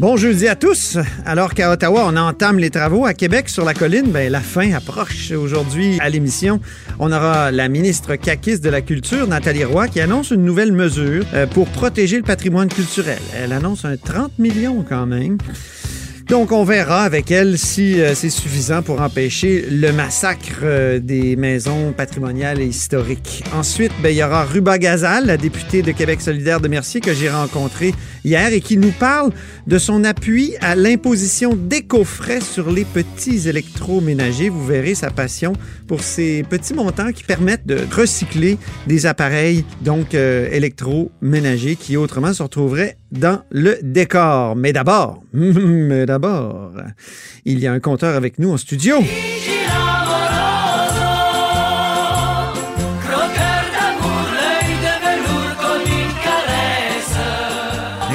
Bon jeudi à tous. Alors qu'à Ottawa, on entame les travaux, à Québec, sur la colline, ben, la fin approche. Aujourd'hui, à l'émission, on aura la ministre caquiste de la Culture, Nathalie Roy, qui annonce une nouvelle mesure euh, pour protéger le patrimoine culturel. Elle annonce un 30 millions quand même. Donc, on verra avec elle si euh, c'est suffisant pour empêcher le massacre euh, des maisons patrimoniales et historiques. Ensuite, ben, il y aura Ruba Gazal, la députée de Québec solidaire de Mercier que j'ai rencontrée hier et qui nous parle de son appui à l'imposition d'éco-frais sur les petits électroménagers. Vous verrez sa passion pour ces petits montants qui permettent de recycler des appareils donc euh, électroménagers qui autrement se retrouveraient dans le décor. Mais d'abord, mais d'abord, il y a un compteur avec nous en studio.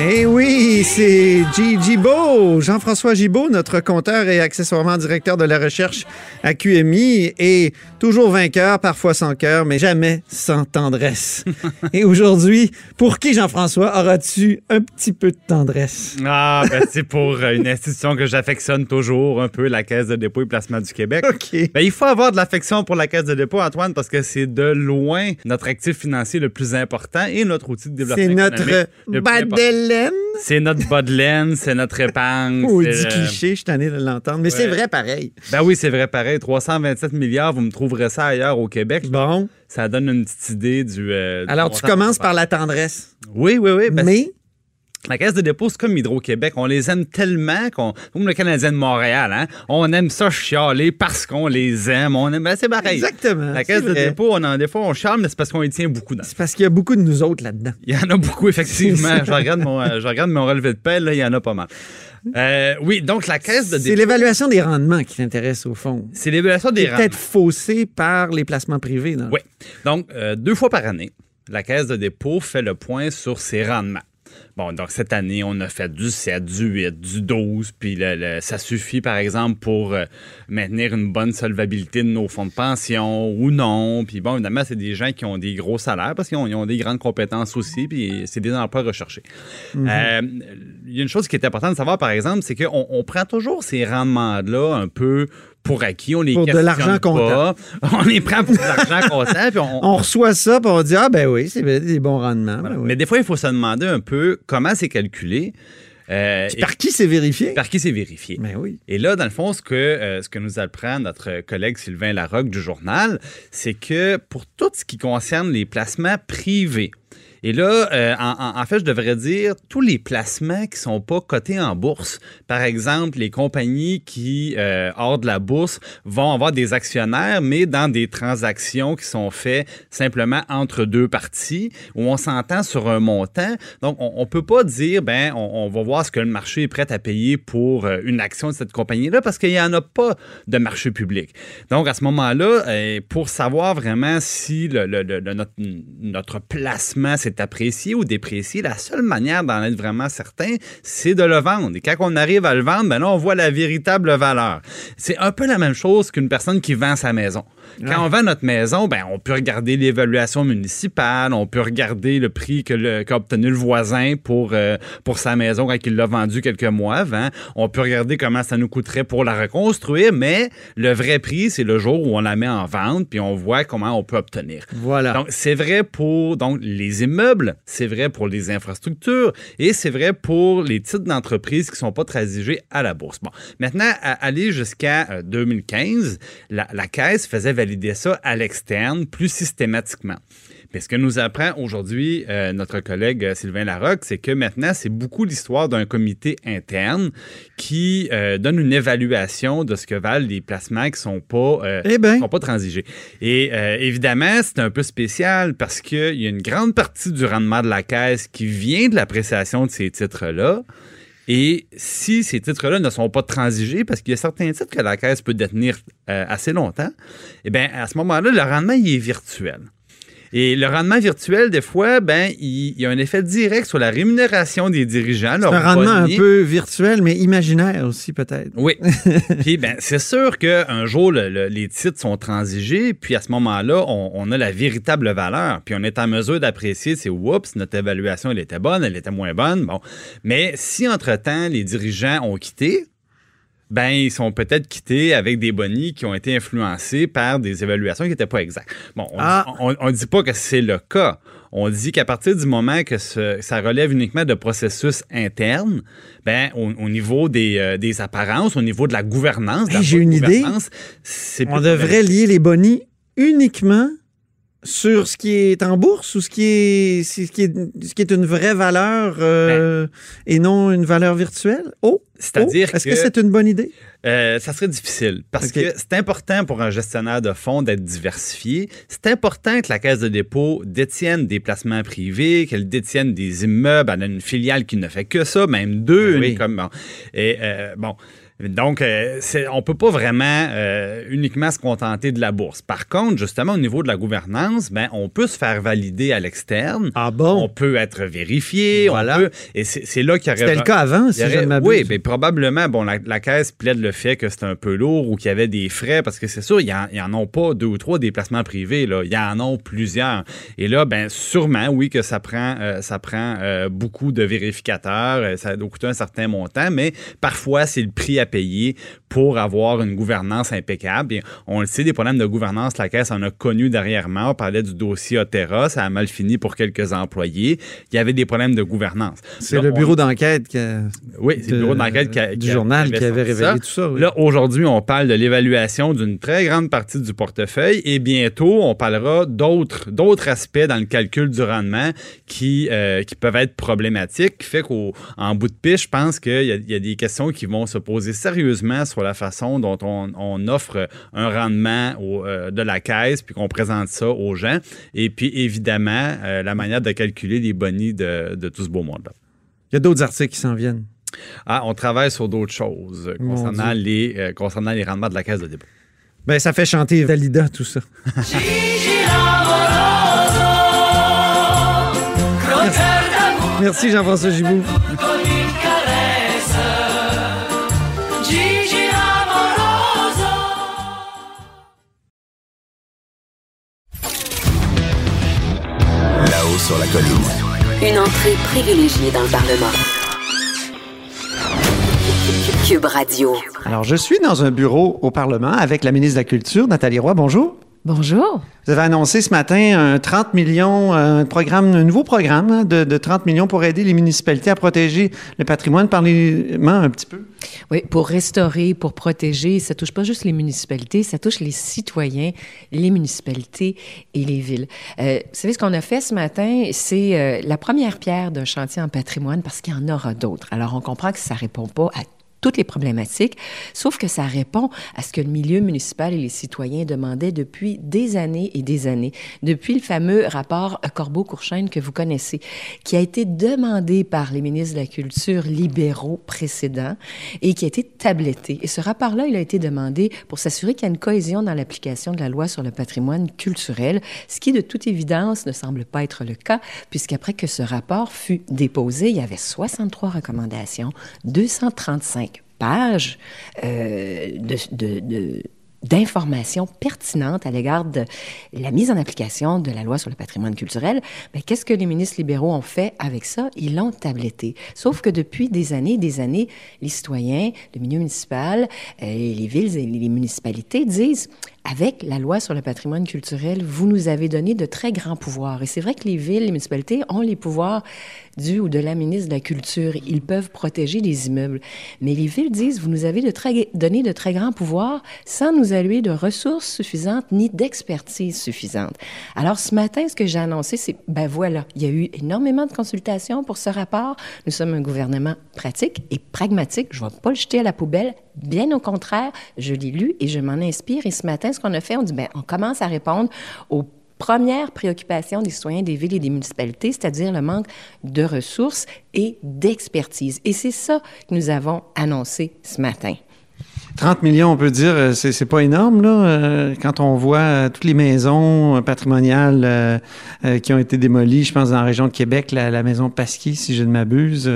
Eh oui, c'est Gigi Beau, Jean-François Gibault, notre compteur et accessoirement directeur de la recherche à QMI, et toujours vainqueur, parfois sans cœur, mais jamais sans tendresse. et aujourd'hui, pour qui, Jean-François, auras-tu un petit peu de tendresse? Ah, ben c'est pour euh, une institution que j'affectionne toujours un peu, la Caisse de dépôt et placement du Québec. OK. Ben, il faut avoir de l'affection pour la Caisse de dépôt, Antoine, parce que c'est de loin notre actif financier le plus important et notre outil de développement C'est notre le plus C'est notre bas de laine, c'est notre épargne. Oh, c'est, dit euh, cliché, je suis tanné de l'entendre. Mais c'est vrai pareil. Ben oui, c'est vrai pareil. 327 milliards, vous me trouverez ça ailleurs au Québec. Bon. Ça donne une petite idée du. euh, Alors, tu commences par la tendresse. Oui, oui, oui. Ben, mais, La Caisse de dépôt, c'est comme Hydro-Québec. On les aime tellement qu'on. Comme le Canadien de Montréal, hein? On aime ça chialer parce qu'on les aime. On aime. Ben, c'est pareil. exactement. La Caisse c'est de vrai. dépôt, on en, des fois, on charme, mais c'est parce qu'on y tient beaucoup dans. C'est parce qu'il y a beaucoup de nous autres là-dedans. Il y en a beaucoup, effectivement. C'est je, regarde mon, euh, je regarde mon relevé de paie, là, il y en a pas mal. Euh, oui, donc la Caisse de C'est dépôt. l'évaluation des rendements qui t'intéresse au fond. C'est l'évaluation des C'est rendements. peut-être faussé par les placements privés. le Oui. Donc, euh, deux fois par année, la Caisse de dépôt fait le point sur ses rendements. Bon, donc cette année, on a fait du 7, du 8, du 12, puis le- le- ça suffit, par exemple, pour euh, maintenir une bonne solvabilité de nos fonds de pension ou non. Puis bon, évidemment, c'est des gens qui ont des gros salaires parce qu'ils ont, ont des grandes compétences aussi, puis c'est des emplois recherchés. Euh, Il y a une chose qui est importante de savoir, par exemple, c'est qu'on on prend toujours ces rendements-là un peu pour acquis. On les Pour de l'argent pas. On les prend pour de l'argent comptant, puis on, On reçoit ça, puis on dit Ah, ben oui, c'est des bons rendements. Ben oui. mais des fois, il faut se demander un peu comment c'est calculé. euh, et par qui c'est vérifié? par qui c'est vérifié. Ben oui. Et là, dans le fond, ce que, euh, ce que nous apprend notre collègue Sylvain Larocque du journal, c'est que pour tout ce qui concerne les placements privés, et là, euh, en, fait, je devrais dire tous les placements qui sont pas cotés en bourse. Par exemple, les compagnies qui, euh, hors de la bourse, vont avoir des actionnaires, mais dans des transactions qui sont faites simplement entre deux parties, où on s'entend sur un montant. Donc, on, on peut pas dire, ben, on, va voir ce que le marché est prêt à payer pour euh, une action de cette compagnie-là, parce qu'il y en a pas de marché public. Donc, à ce moment-là, pour savoir vraiment si notre, placement s'est apprécié ou déprécié, la seule manière d'en être vraiment certain, c'est de le vendre. Et quand on arrive à le vendre, ben là, on voit la véritable valeur. C'est un peu la même chose qu'une personne qui vend sa maison. Quand on vend notre maison, ben, on peut regarder l'évaluation municipale, on peut regarder le prix que qu'a obtenu le voisin pour, euh, pour sa maison quand il l'a vendu quelques mois avant. On peut regarder comment ça nous coûterait pour la reconstruire, mais le vrai prix, c'est le jour où on la met en vente, puis on voit comment on peut obtenir. Voilà. Donc, c'est vrai pour donc, les immeubles, c'est vrai pour les infrastructures et c'est vrai pour les titres d'entreprise qui ne sont pas transigés à la bourse. Bon, maintenant, aller jusqu'à euh, 2015, la, la Caisse faisait valider ça à l'externe plus systématiquement. Mais ce que nous apprend aujourd'hui euh, notre collègue euh, Sylvain Larocque, c'est que maintenant, c'est beaucoup l'histoire d'un comité interne qui euh, donne une évaluation de ce que valent les placements qui ne sont pas euh, Eh ben. sont pas transigés. Et évidemment, c'est un peu spécial parce qu'il y a une grande partie du rendement de la caisse qui vient de l'appréciation de ces titres-là. Et si ces titres-là ne sont pas transigés, parce qu'il y a certains titres que la caisse peut détenir euh, assez longtemps, eh bien, à ce moment-là, le rendement, il est virtuel. Et le rendement virtuel, des fois, ben, il, il y a un effet direct sur la rémunération des dirigeants. C'est un rendement un peu virtuel, mais imaginaire aussi, peut-être. Oui. puis, ben, c'est sûr qu'un jour, le, le, les titres sont transigés, puis à ce moment-là, on, on, a la véritable valeur, puis on est en mesure d'apprécier, c'est oups, notre évaluation, elle était bonne, elle était moins bonne. Bon. Mais si, entre-temps, les dirigeants ont quitté, ben ils sont peut-être quittés avec des bonnies qui ont été influencés par des évaluations qui n'étaient pas exactes. Bon, on ah. ne dit pas que c'est le cas. On dit qu'à partir du moment que ce, ça relève uniquement de processus internes, ben, au, au niveau des, euh, des, apparences, au niveau de la gouvernance, hey, j'ai une idée. On devrait lier les bonnies uniquement sur ce qui est en bourse ou ce qui est, ce qui est, ce qui est une vraie valeur euh, ben, et non une valeur virtuelle? Oh! C'est-à-dire oh, Est-ce que c'est une bonne idée? Euh, ça serait difficile parce okay. que c'est important pour un gestionnaire de fonds d'être diversifié. C'est important que la caisse de dépôt détienne des placements privés, qu'elle détienne des immeubles. Elle a une filiale qui ne fait que ça, même deux. Oui. Comme, bon. Et euh, bon. Donc, euh, on ne peut pas vraiment euh, uniquement se contenter de la bourse. Par contre, justement, au niveau de la gouvernance, ben, on peut se faire valider à l'externe. Ah bon? On peut être vérifié. Voilà. On peut, et c'est là qu'il y aurait... C'était le cas avant, si je ne m'abuse. Oui, mais probablement, bon, la, la, caisse plaide le fait que c'était un peu lourd ou qu'il y avait des frais, parce que c'est sûr, il n'y en, ont pas deux ou trois déplacements privés. Là. Il y en a plusieurs. Et là, ben, sûrement, oui, que ça prend, euh, ça prend beaucoup de vérificateurs. Ça doit coûter un certain montant, mais parfois, c'est le prix à payer pour avoir une gouvernance impeccable. Et on le sait, des problèmes de gouvernance, la Caisse en a connu dernièrement. On parlait du dossier Otera, ça a mal fini pour quelques employés. Il y avait des problèmes de gouvernance. C'est le bureau d'enquête qui Oui, c'est le bureau d'enquête du journal qui avait révélé ça. tout ça. Oui. Là, aujourd'hui, on parle de l'évaluation d'une très grande partie du portefeuille et bientôt, on parlera d'autres, d'autres aspects dans le calcul du rendement qui, euh, qui peuvent être problématiques, qui fait qu'en bout de piste, je pense qu'il y, y, a des questions qui vont se poser sérieusement sur la façon dont on, on offre un rendement au, euh, de la caisse puis qu'on présente ça aux gens. Et puis, évidemment, euh, la manière de calculer les bonnies de, de tout ce beau monde-là. Il y a d'autres articles qui s'en viennent. Ah, on travaille sur d'autres choses concernant les, euh, concernant les rendements de la caisse de dépôt. Ben, ça fait chanter Valida, tout ça. Merci, Merci Jean-François Giboux. Sur la colline. Une entrée privilégiée dans le Parlement. Cube Radio. Alors, je suis dans un bureau au Parlement avec la ministre de la Culture, Nathalie Roy. Bonjour. Bonjour. Vous avez annoncé ce matin un 30 millions, un programme, un nouveau programme de, de 30 millions pour aider les municipalités à protéger le patrimoine. Parlez-moi un petit peu. Oui, pour restaurer, pour protéger, ça touche pas juste les municipalités, ça touche les citoyens, les municipalités et les villes. Euh, vous savez, ce qu'on a fait ce matin, c'est euh, la première pierre d'un chantier en patrimoine parce qu'il y en aura d'autres. Alors, on comprend que ça répond pas à toutes les problématiques, sauf que ça répond à ce que le milieu municipal et les citoyens demandaient depuis des années et des années, depuis le fameux rapport Corbeau-Courchaine que vous connaissez, qui a été demandé par les ministres de la Culture libéraux précédents et qui a été tabletté. Et ce rapport-là, il a été demandé pour s'assurer qu'il y a une cohésion dans l'application de la loi sur le patrimoine culturel, ce qui, de toute évidence, ne semble pas être le cas, puisqu'après que ce rapport fut déposé, il y avait 63 recommandations, 235 pages euh, d'informations pertinentes à l'égard de la mise en application de la loi sur le patrimoine culturel, mais qu'est-ce que les ministres libéraux ont fait avec ça? Ils l'ont tabletté. Sauf que depuis des années et des années, les citoyens, le milieu municipal, euh, les villes et les municipalités disent avec la loi sur le patrimoine culturel, vous nous avez donné de très grands pouvoirs. Et c'est vrai que les villes, les municipalités ont les pouvoirs du ou de la ministre de la Culture. Ils peuvent protéger les immeubles. Mais les villes disent, vous nous avez donné de très grands pouvoirs sans nous allouer de ressources suffisantes ni d'expertise suffisante. Alors, ce matin, ce que j'ai annoncé, c'est, ben voilà, il y a eu énormément de consultations pour ce rapport. Nous sommes un gouvernement pratique et pragmatique. Je ne vais pas le jeter à la poubelle. Bien au contraire, je l'ai lu et je m'en inspire. Et ce matin, ce qu'on a fait, on dit, ben, on commence à répondre aux premières préoccupations des citoyens des villes et des municipalités, c'est-à-dire le manque de ressources et d'expertise. Et c'est ça que nous avons annoncé ce matin. 30 millions, on peut dire, euh, c'est pas énorme, là, euh, quand on voit euh, toutes les maisons patrimoniales qui ont été démolies, je pense, dans la région de Québec, la, maison Pasquier, si je ne m'abuse.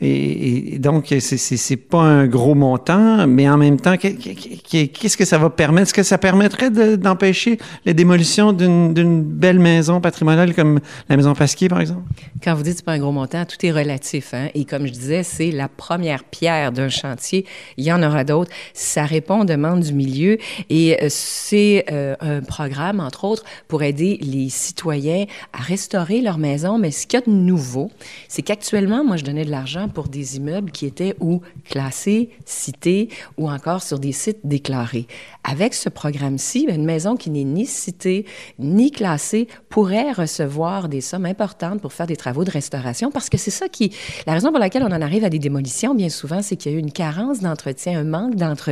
et, donc, c'est- c'est pas un gros montant, mais en même temps, que- que- que- qu'est-ce que ça va permettre? Est-ce que ça permettrait de- d'empêcher la démolition d'une d'une belle maison patrimoniale comme la maison Pasquier, par exemple? Quand vous dites que c'est pas un gros montant, tout est relatif. Hein? Et comme je disais, c'est la première pierre d'un chantier. Il y en aura d'autres. Ça répond aux demandes du milieu et euh, c'est euh, un programme, entre autres, pour aider les citoyens à restaurer leur maison. Mais ce qu'il y a de nouveau, c'est qu'actuellement, moi, je donnais de l'argent pour des immeubles qui étaient ou classés, cités ou encore sur des sites déclarés. Avec ce programme-ci, ben, une maison qui n'est ni citée ni classée pourrait recevoir des sommes importantes pour faire des travaux de restauration parce que c'est ça qui... La raison pour laquelle on en arrive à des démolitions, bien souvent, c'est qu'il y a eu une carence d'entretien, un manque d'entretien.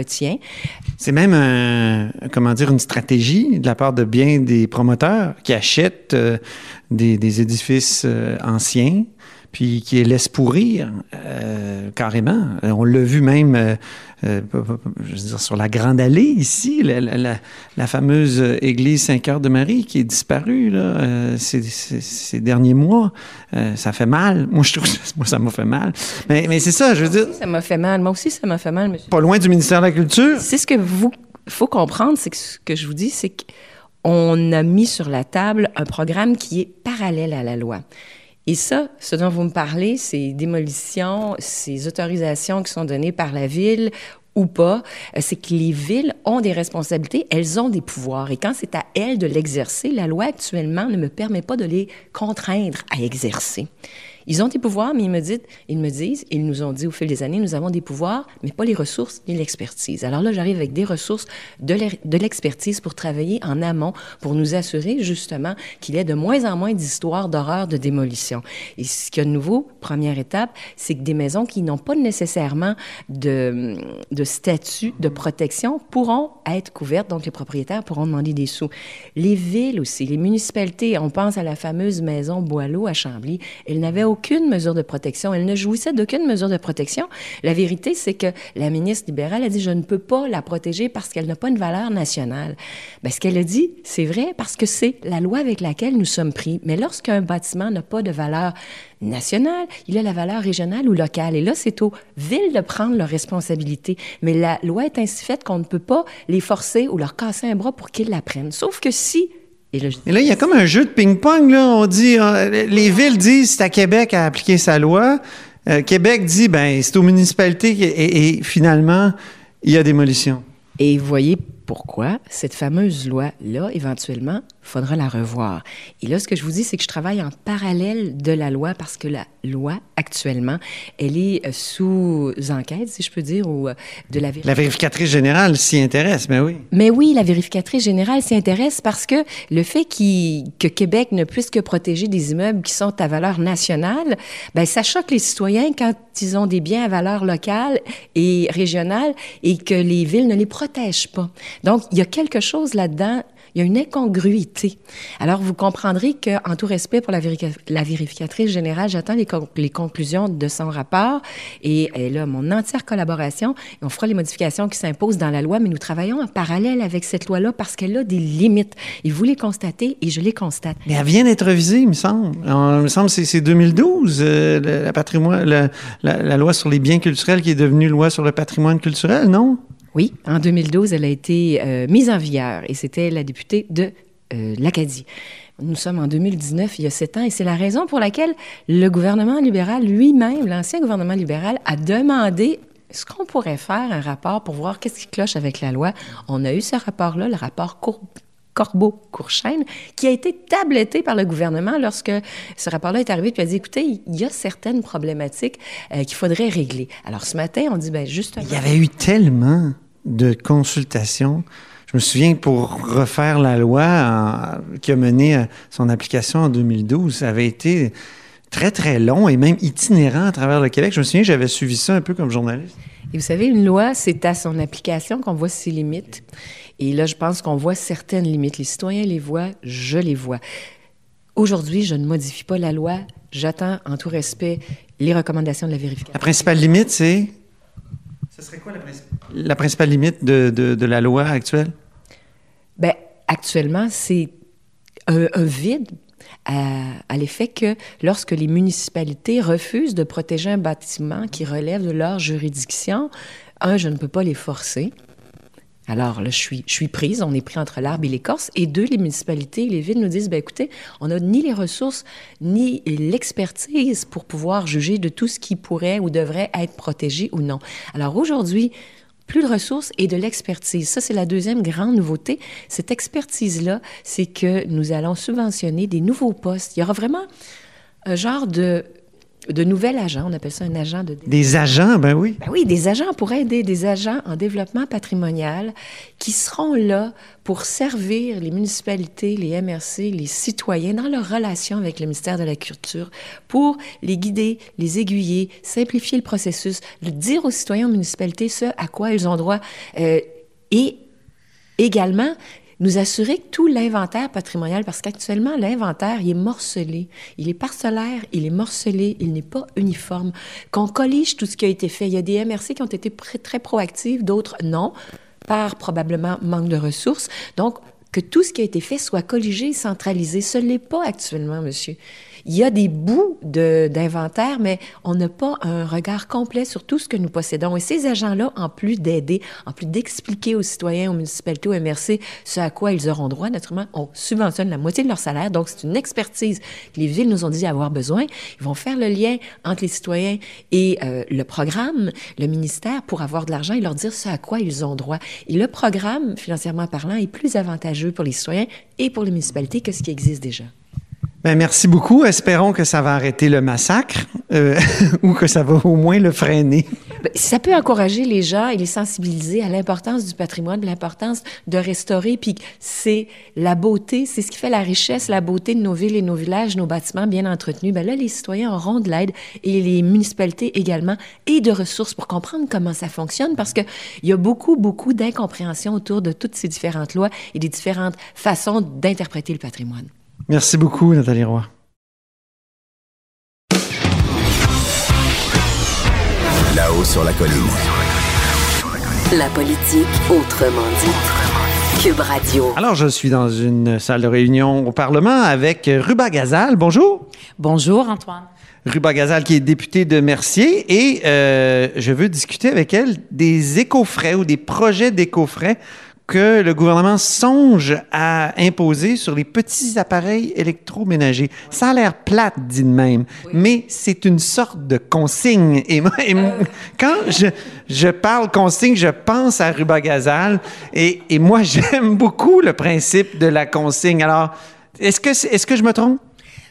C'est même comment dire une stratégie de la part de bien des promoteurs qui achètent euh, des, des édifices euh, anciens puis qui les laissent pourrir euh, carrément. Euh, On l'a vu même euh, euh, je veux dire, sur la Grande Allée ici, la, la- la- la fameuse église Saint-Cœur de Marie qui est disparue là, ces, ces- ces derniers mois. Ça fait mal. Moi, je trouve que moi, ça m'a fait mal. Mais, mais c'est ça, je veux dire, Ça m'a fait mal. Moi aussi, ça m'a fait mal, monsieur. pas loin du ministère de la Culture. C'est ce que vous faut comprendre, c'est que ce que je vous dis, c'est qu'on a mis sur la table un programme qui est parallèle à la loi. Et ça, ce dont vous me parlez, ces démolitions, ces autorisations qui sont données par la ville ou pas, euh, c'est que les villes ont des responsabilités, elles ont des pouvoirs. Et quand c'est à elles de l'exercer, la loi actuellement ne me permet pas de les contraindre à exercer. Ils ont des pouvoirs, mais ils me, disent, ils me disent, ils nous ont dit au fil des années, nous avons des pouvoirs, mais pas les ressources ni l'expertise. Alors là, j'arrive avec des ressources, de l'expertise pour travailler en amont, pour nous assurer justement qu'il y ait de moins en moins d'histoires d'horreur de démolition. Et ce qu'il y a de nouveau, première étape, c'est que des maisons qui n'ont pas nécessairement de, de statut de protection pourront être couvertes, donc les propriétaires pourront demander des sous. Les villes aussi, les municipalités, on pense à la fameuse maison Boileau à Chambly, elle n'avait aucune mesure de protection, elle ne jouissait d'aucune mesure de protection. La vérité, c'est que la ministre libérale a dit, je ne peux pas la protéger parce qu'elle n'a pas une valeur nationale. Ben, ce qu'elle a dit, c'est vrai parce que c'est la loi avec laquelle nous sommes pris. Mais lorsqu'un bâtiment n'a pas de valeur nationale, il a la valeur régionale ou locale. Et là, c'est aux villes de prendre leurs responsabilités. Mais la loi est ainsi faite qu'on ne peut pas les forcer ou leur casser un bras pour qu'ils la prennent. Sauf que si... Et là, je dis, Et là, il y a comme un jeu de ping-pong. Là. On dit, euh, les villes disent c'est à Québec à appliquer sa loi. Euh, Québec dit ben c'est aux municipalités et, et finalement il y a démolition. Et vous voyez pourquoi cette fameuse loi-là, éventuellement, faudra la revoir. Et là, ce que je vous dis, c'est que je travaille en parallèle de la loi parce que la loi, actuellement, elle est euh, sous enquête, si je peux dire, ou euh, de la La vérificatrice générale s'y intéresse, mais oui. mais oui, la vérificatrice générale s'y intéresse parce que le fait que Québec ne puisse que protéger des immeubles qui sont à valeur nationale, ben ça choque les citoyens quand ils ont des biens à valeur locale et régionale et que les villes ne les protègent pas. Donc, il y a quelque chose là-dedans. Il y a une incongruité. Alors, vous comprendrez qu'en tout respect pour la, vérificatrice générale, j'attends les, con- les conclusions de son rapport et elle a mon entière collaboration et on fera les modifications qui s'imposent dans la loi, mais nous travaillons en parallèle avec cette loi-là parce qu'elle a des limites. Et vous les constatez et je les constate. Mais elle vient d'être révisée, il me semble. Il me semble que c'est- c'est 2012, euh, la, patrimoine, la loi sur les biens culturels qui est devenue loi sur le patrimoine culturel, non? Oui, en 2012, elle a été euh, mise en vigueur et c'était la députée de euh, l'Acadie. Nous sommes en 2019, il y a sept ans, et c'est la raison pour laquelle le gouvernement libéral lui-même, l'ancien gouvernement libéral, a demandé est-ce qu'on pourrait faire un rapport pour voir qu'est-ce qui cloche avec la loi? On a eu ce rapport-là, le rapport Cour- Corbeau-Courchaine, qui a été tabletté par le gouvernement lorsque ce rapport-là est arrivé, puis a dit, écoutez, il y a certaines problématiques euh, qu'il faudrait régler. Alors ce matin, on dit, ben justement... Il y avait eu tellement de consultations. Je me souviens que pour refaire la loi en- qui a mené à son application en 2012, ça avait été très, très long et même itinérant à travers le Québec. Je me souviens que j'avais suivi ça un peu comme journaliste. Et vous savez, une loi, c'est à son application qu'on voit ses limites. Et là, je pense qu'on voit certaines limites. Les citoyens les voient, je les vois. Aujourd'hui, je ne modifie pas la loi. J'attends, en tout respect, les recommandations de la La vérification. principale limite, c'est... Ce serait quoi la principale? la principale limite de, de, de la loi actuelle? Bien, actuellement, c'est un, un vide à, à l'effet que lorsque les municipalités refusent de protéger un bâtiment qui relève de leur juridiction, un, je ne peux pas les forcer. Alors là, je suis, prise, on est pris entre l'arbre et l'écorce. Et deux, les municipalités, les villes nous disent, ben écoutez, on n'a ni les ressources ni l'expertise pour pouvoir juger de tout ce qui pourrait ou devrait être protégé ou non. Alors aujourd'hui, plus de ressources et de l'expertise. Ça, c'est la deuxième grande nouveauté. Cette expertise-là, c'est que nous allons subventionner des nouveaux postes. Il y aura vraiment un genre de de nouvel agent, on appelle ça un agent de... Des agents, ben oui. Ben oui, des agents pour aider, des agents en développement patrimonial qui seront là pour servir les municipalités, les MRC, les citoyens dans leur relation avec le ministère de la Culture, pour les guider, les aiguiller, simplifier le processus, le dire aux citoyens aux municipalités ce à quoi ils ont droit euh, et également nous assurer que tout l'inventaire patrimonial, parce qu'actuellement, l'inventaire, il est morcelé. Il est parcellaire, il est morcelé, il n'est pas uniforme. Qu'on collige tout ce qui a été fait. Il y a des MRC qui ont été très proactifs, d'autres non, par probablement manque de ressources. Donc, que tout ce qui a été fait soit colligé, centralisé. Ce n'est pas actuellement, monsieur. Il y a des bouts d'inventaire, mais on n'a pas un regard complet sur tout ce que nous possédons. Et ces agents-là, en plus d'aider, en plus d'expliquer aux citoyens, aux municipalités, aux MRC ce à quoi ils auront droit, naturellement, on subventionne la moitié de leur salaire. Donc, c'est une expertise que les villes nous ont dit avoir besoin. Ils vont faire le lien entre les citoyens et euh, le programme, le ministère, pour avoir de l'argent et leur dire ce à quoi ils ont droit. Et le programme, financièrement parlant, est plus avantageux pour les citoyens et pour les municipalités que ce qui existe déjà. Ben, merci beaucoup. Espérons que ça va arrêter le massacre euh, ou que ça va au moins le freiner. Ben, ça peut encourager les gens et les sensibiliser à l'importance du patrimoine, l'importance de restaurer. Puis c'est la beauté, c'est ce qui fait la richesse, la beauté de nos villes et nos villages, nos bâtiments bien entretenus. Ben là, les citoyens auront de l'aide et les municipalités également et de ressources pour comprendre comment ça fonctionne parce qu'il y a beaucoup, beaucoup d'incompréhension autour de toutes ces différentes lois et des différentes façons d'interpréter le patrimoine. Merci beaucoup, Nathalie Roy. Là-haut sur la colline. La politique autrement dit. Cube Radio. Alors, je suis dans une salle de réunion au Parlement avec Ruba Gazal. Bonjour. Bonjour, Antoine. Ruba Gazal, qui est députée de Mercier, et euh, je veux discuter avec elle des éco-frais ou des projets d'éco-frais que le gouvernement songe à imposer sur les petits appareils électroménagers. Ça a l'air plate, dit de même, mais c'est une sorte de consigne. Et, moi, et moi, quand je, je parle consigne, je pense à Ruba Gazal, et, et moi, j'aime beaucoup le principe de la consigne. Alors, est-ce que, est-ce que je me trompe?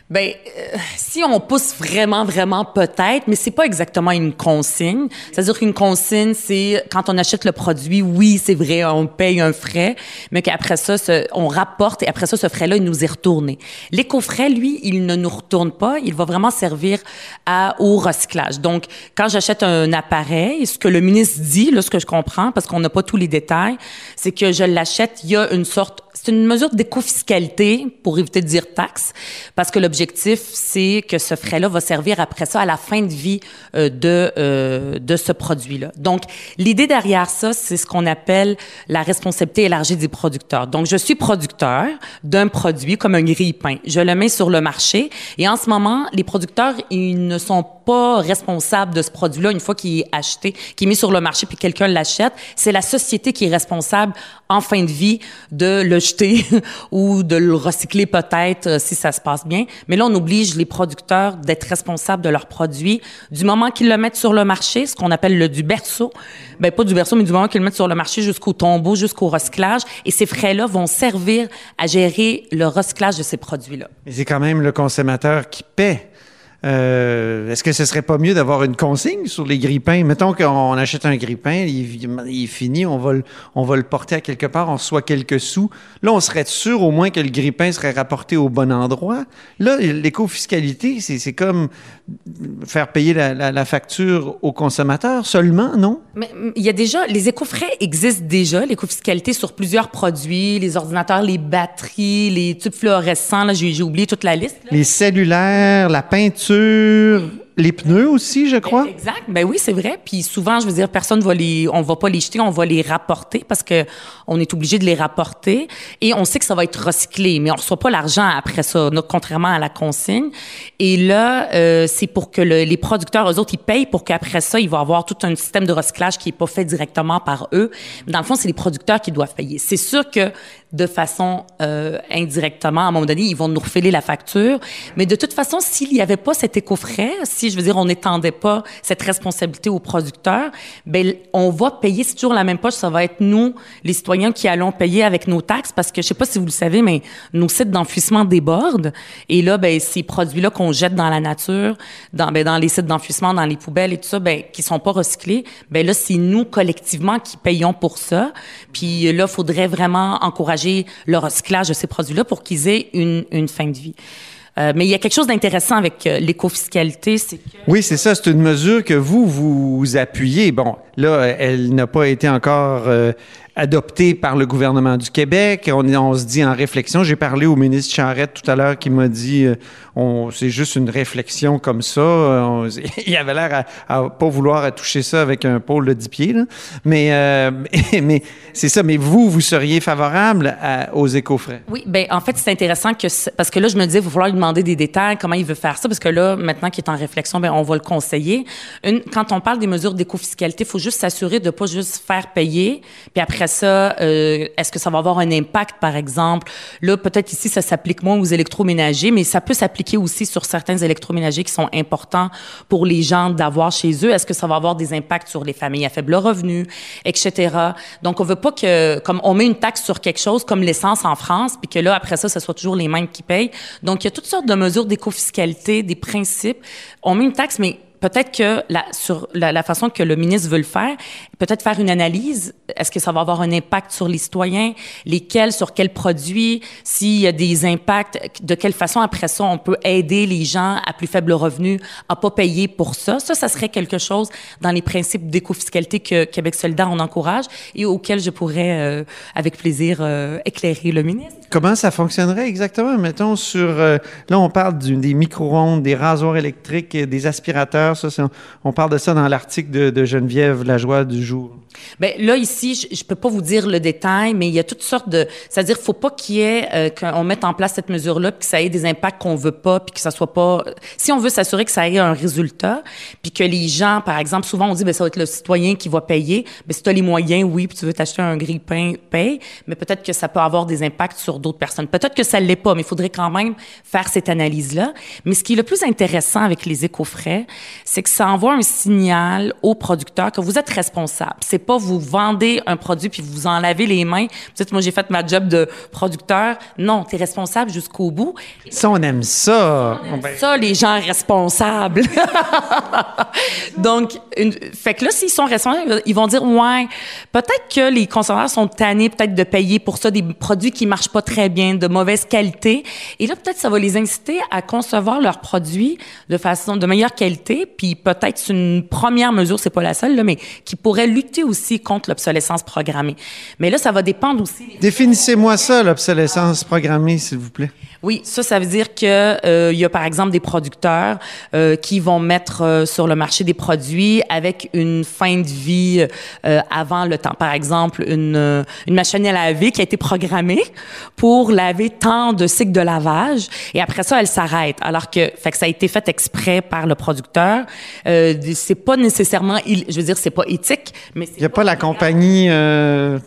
Ben, euh, si on pousse vraiment, vraiment peut-être, mais c'est pas exactement une consigne. C'est-à-dire qu'une consigne, c'est quand on achète le produit, oui, c'est vrai, on paye un frais, mais qu'après ça, on rapporte et après ça, ce frais-là, il nous est retourné. L'éco-frais, lui, il ne nous retourne pas. Il va vraiment servir à, au recyclage. Donc, quand j'achète un appareil, ce que le ministre dit, là, ce que je comprends, parce qu'on n'a pas tous les détails, c'est que je l'achète, il y a une sorte c'est une mesure d'éco-fiscalité pour éviter de dire taxe, parce que l'objectif, c'est que ce frais-là va servir après ça à la fin de vie euh, de, euh, de ce produit-là. Donc, l'idée derrière ça, c'est ce qu'on appelle la responsabilité élargie des producteurs. Donc, je suis producteur d'un produit comme un grille-pain. Je le mets sur le marché et en ce moment, les producteurs, ils ne sont pas responsables de ce produit-là une fois qu'il est acheté, qu'il est mis sur le marché puis quelqu'un l'achète. C'est la société qui est responsable en fin de vie de le ou de le recycler peut-être euh, si ça se passe bien. Mais là, on oblige les producteurs d'être responsables de leurs produits du moment qu'ils le mettent sur le marché, ce qu'on appelle le du berceau. Ben pas du berceau, mais du moment qu'ils le mettent sur le marché jusqu'au tombeau, jusqu'au recyclage. Et ces frais-là vont servir à gérer le recyclage de ces produits-là. Mais c'est quand même le consommateur qui paie. Euh, Est-ce que ce serait pas mieux d'avoir une consigne sur les grippins? Mettons qu'on achète un grippin, il, il est fini, on va, le, on va le porter à quelque part, on reçoit quelques sous. Là, on serait sûr au moins que le grippin serait rapporté au bon endroit. Là, l'éco-fiscalité, c'est c'est comme faire payer la, la- la facture au consommateur seulement, non? Mais il y a déjà, les éco-frais existent déjà, l'éco-fiscalité sur plusieurs produits, les ordinateurs, les batteries, les tubes fluorescents, là, j'ai j'ai oublié toute la liste. là. Les cellulaires, la peinture sur les pneus aussi, je crois? Exact. Ben oui, c'est vrai. Puis souvent, je veux dire, personne va les, on va pas les jeter, on va les rapporter parce que on est obligé de les rapporter et on sait que ça va être recyclé, mais on reçoit pas l'argent après ça, contrairement à la consigne. Et là, euh, c'est pour que le- les producteurs, eux autres, ils payent pour qu'après ça, il va avoir tout un système de recyclage qui est pas fait directement par eux. Dans le fond, c'est les producteurs qui doivent payer. C'est sûr que de façon euh, indirectement, à un moment donné, ils vont nous refiler la facture. Mais de toute façon, s'il n'y avait pas cet éco-frais, si je veux dire, on n'étendait pas cette responsabilité aux producteurs, ben on va payer, c'est toujours la même poche, ça va être nous, les citoyens, qui allons payer avec nos taxes, parce que je sais pas si vous le savez, mais nos sites d'enfouissement débordent. Et là, ben ces produits-là qu'on jette dans la nature, dans, ben, dans les sites d'enfouissement, dans les poubelles et tout ça, ben qui sont pas recyclés, ben là, c'est nous collectivement qui payons pour ça. Puis là, faudrait vraiment encourager le recyclage de ces produits-là pour qu'ils aient une, une fin de vie. Euh, mais il y a quelque chose d'intéressant avec euh, l'éco-fiscalité, c'est que Oui, c'est ça. C'est une mesure que vous, vous appuyez. Bon, là, elle n'a pas été encore adoptée par le gouvernement du Québec. On, se dit en réflexion. J'ai parlé au ministre Charette tout à l'heure qui m'a dit euh, c'est juste une réflexion comme ça. Euh, il avait l'air à, à pas vouloir toucher ça avec un pôle de 10 pieds. Euh, mais c'est ça. Mais vous, vous seriez favorable aux éco-frais? Oui, ben en fait, c'est intéressant que parce que là, je me disais, il va falloir lui demander des détails, comment il veut faire ça, parce que là, maintenant qu'il est en réflexion, ben on va le conseiller. Quand on parle des mesures d'éco-fiscalité, il faut juste s'assurer de pas juste faire payer, puis après ça, euh, est-ce que ça va avoir un impact, par exemple? Là, peut-être ici, ça s'applique moins aux électroménagers, mais ça peut s'appliquer aussi sur certains électroménagers qui sont importants pour les gens d'avoir chez eux. Est-ce que ça va avoir des impacts sur les familles à faible revenu, etc. Donc, on veut pas que, comme on met une taxe sur quelque chose comme l'essence en France, puis que là, après ça, ce soit toujours les mêmes qui payent. Donc, il y a toutes sortes de mesures d'éco-fiscalité, des principes. On met une taxe, mais peut-être que sur la, la façon que le ministre veut le faire, peut-être faire une analyse. Est-ce que ça va avoir un impact sur les citoyens? Lesquels, sur quels produits? S'il y a des impacts, de quelle façon après ça on peut aider les gens à plus faible revenu à pas payer pour ça? Ça, ça serait quelque chose dans les principes d'éco-fiscalité que Québec solidaire on encourage et auquel je pourrais, euh, avec plaisir, euh, éclairer le ministre. Comment ça fonctionnerait exactement? Mettons sur... euh, là, on parle des micro-ondes, des rasoirs électriques, des aspirateurs. Ça, on parle de ça dans l'article de, de Geneviève Lajoie du jour. Ben là ici, je, je peux pas vous dire le détail, mais il y a toutes sortes de, c'est-à-dire faut pas qu'il y ait euh, qu'on mette en place cette mesure-là, puis que ça ait des impacts qu'on veut pas, puis que ça soit pas. Si on veut s'assurer que ça ait un résultat, puis que les gens, par exemple, souvent on dit ben ça va être le citoyen qui va payer. Ben si tu as les moyens, oui, puis tu veux t'acheter un grille-pain, paye. Mais peut-être que ça peut avoir des impacts sur d'autres personnes. Peut-être que ça l'est pas, mais il faudrait quand même faire cette analyse-là. Mais ce qui est le plus intéressant avec les éco-frais, c'est que ça envoie un signal aux producteurs que vous êtes responsable. C'est pas vous vendez un produit puis vous en lavez les mains. Dites, moi, j'ai fait ma job de producteur. Non, tu es responsable jusqu'au bout. Ça, on aime ça. Ben, Ça, les gens responsables. Donc, une, fait que là, s'ils sont responsables, ils vont dire, ouais, peut-être que les consommateurs sont tannés peut-être de payer pour ça des produits qui marchent pas très bien, de mauvaise qualité. Et là, peut-être ça va les inciter à concevoir leurs produits de façon de meilleure qualité. Puis peut-être c'est une première mesure, c'est pas la seule, là, mais qui pourrait lutter aussi contre l'obsolescence programmée. Mais là, ça va dépendre aussi. Définissez-moi ça, l'obsolescence programmée, s'il vous plaît. Oui, ça, ça veut dire que euh, il y a par exemple des producteurs euh, qui vont mettre euh, sur le marché des produits avec une fin de vie euh, avant le temps. Par exemple, une, euh, une machine à laver qui a été programmée pour laver tant de cycles de lavage et après ça, elle s'arrête. Alors que, fait que ça a été fait exprès par le producteur. Euh, c'est pas nécessairement, je veux dire, c'est pas éthique, mais Il n'y a pas la compagnie euh,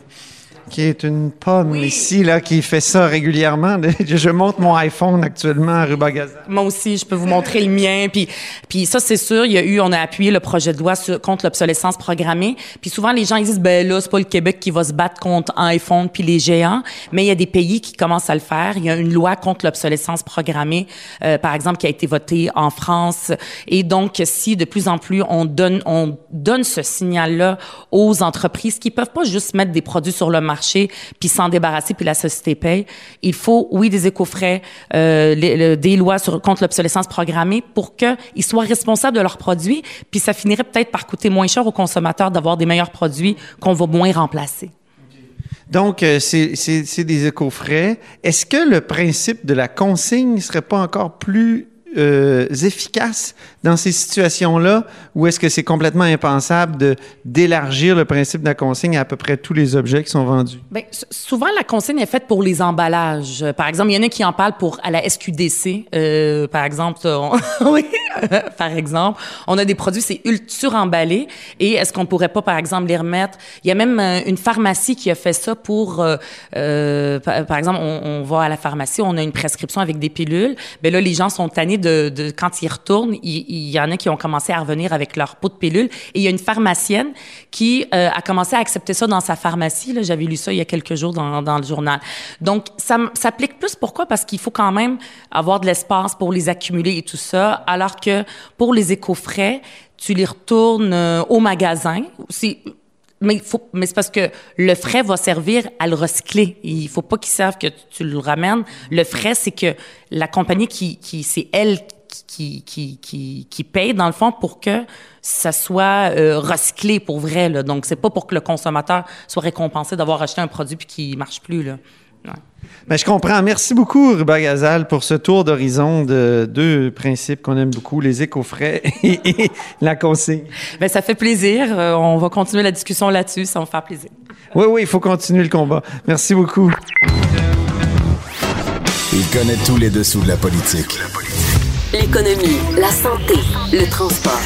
qui est une pomme ici, là, qui fait ça régulièrement. Je monte mon iPhone actuellement à Rubagaza. Moi aussi, je peux vous montrer le mien. Puis, puis ça, c'est sûr, il y a eu, on a appuyé le projet de loi sur- contre l'obsolescence programmée. Puis souvent, les gens ils disent, ben là, c'est pas le Québec qui va se battre contre iPhone puis les géants, mais il y a des pays qui commencent à le faire. Il y a une loi contre l'obsolescence programmée, euh, par exemple, qui a été votée en France. Et donc, si de plus en plus on donne, on donne ce signal-là aux entreprises qui peuvent pas juste mettre des produits sur le marché puis s'en débarrasser puis la société paye, il faut, oui, des éco-frais, euh, des lois contre l'obsolescence programmée pour qu'ils soient responsables de leurs produits, puis ça finirait peut-être par coûter moins cher aux consommateurs d'avoir des meilleurs produits qu'on va moins remplacer. Donc, euh, c'est des éco-frais. Est-ce que le principe de la consigne ne serait pas encore plus euh, efficaces dans ces situations-là ou est-ce que c'est complètement impensable de d'élargir le principe de la consigne à à peu près tous les objets qui sont vendus? Bien, souvent, la consigne est faite pour les emballages. Par exemple, il y en a qui en parlent pour à la SQDC. Euh, par exemple, on, oui, par exemple, on a des produits, c'est ultra emballé. Et est-ce qu'on pourrait pas, par exemple, les remettre? Il y a même euh, une pharmacie qui a fait ça pour, euh, euh par, exemple, on, va à la pharmacie, on a une prescription avec des pilules. Ben là, les gens sont tannés de, de quand ils retournent, il, il, y en a qui ont commencé à revenir avec leur pot de pilules. Et il y a une pharmacienne qui euh, a commencé à accepter ça dans sa pharmacie. J'avais lu ça il y a quelques jours dans, dans le journal. Donc, ça s'applique plus. Pourquoi? Parce qu'il faut quand même avoir de l'espace pour les accumuler et tout ça, alors que pour les éco-frais, tu les retournes euh, au magasin. Mais, faut, mais c'est parce que le frais va servir à le recycler. Il faut pas qu'ils savent que tu le ramènes. Le frais, c'est que la compagnie qui, qui c'est elle qui, qui, qui, qui paye, dans le fond, pour que ça soit euh, recyclé pour vrai. Là. Donc, c'est pas pour que le consommateur soit récompensé d'avoir acheté un produit puis qui marche plus. Là. Ouais. Ben, je comprends. Merci beaucoup, Ruba Gazal, pour ce tour d'horizon de deux principes qu'on aime beaucoup, les éco-frais et, et, la consigne. Ben, ça fait plaisir. Euh, on va continuer la discussion là-dessus. Ça va me faire plaisir. Oui, oui, il faut continuer le combat. Merci beaucoup. Il connaît tous les dessous de la politique. L'économie, la santé, le transport.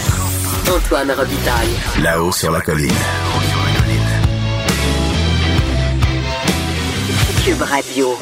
Antoine Robitaille. Là-haut sur la colline. Cube Radio.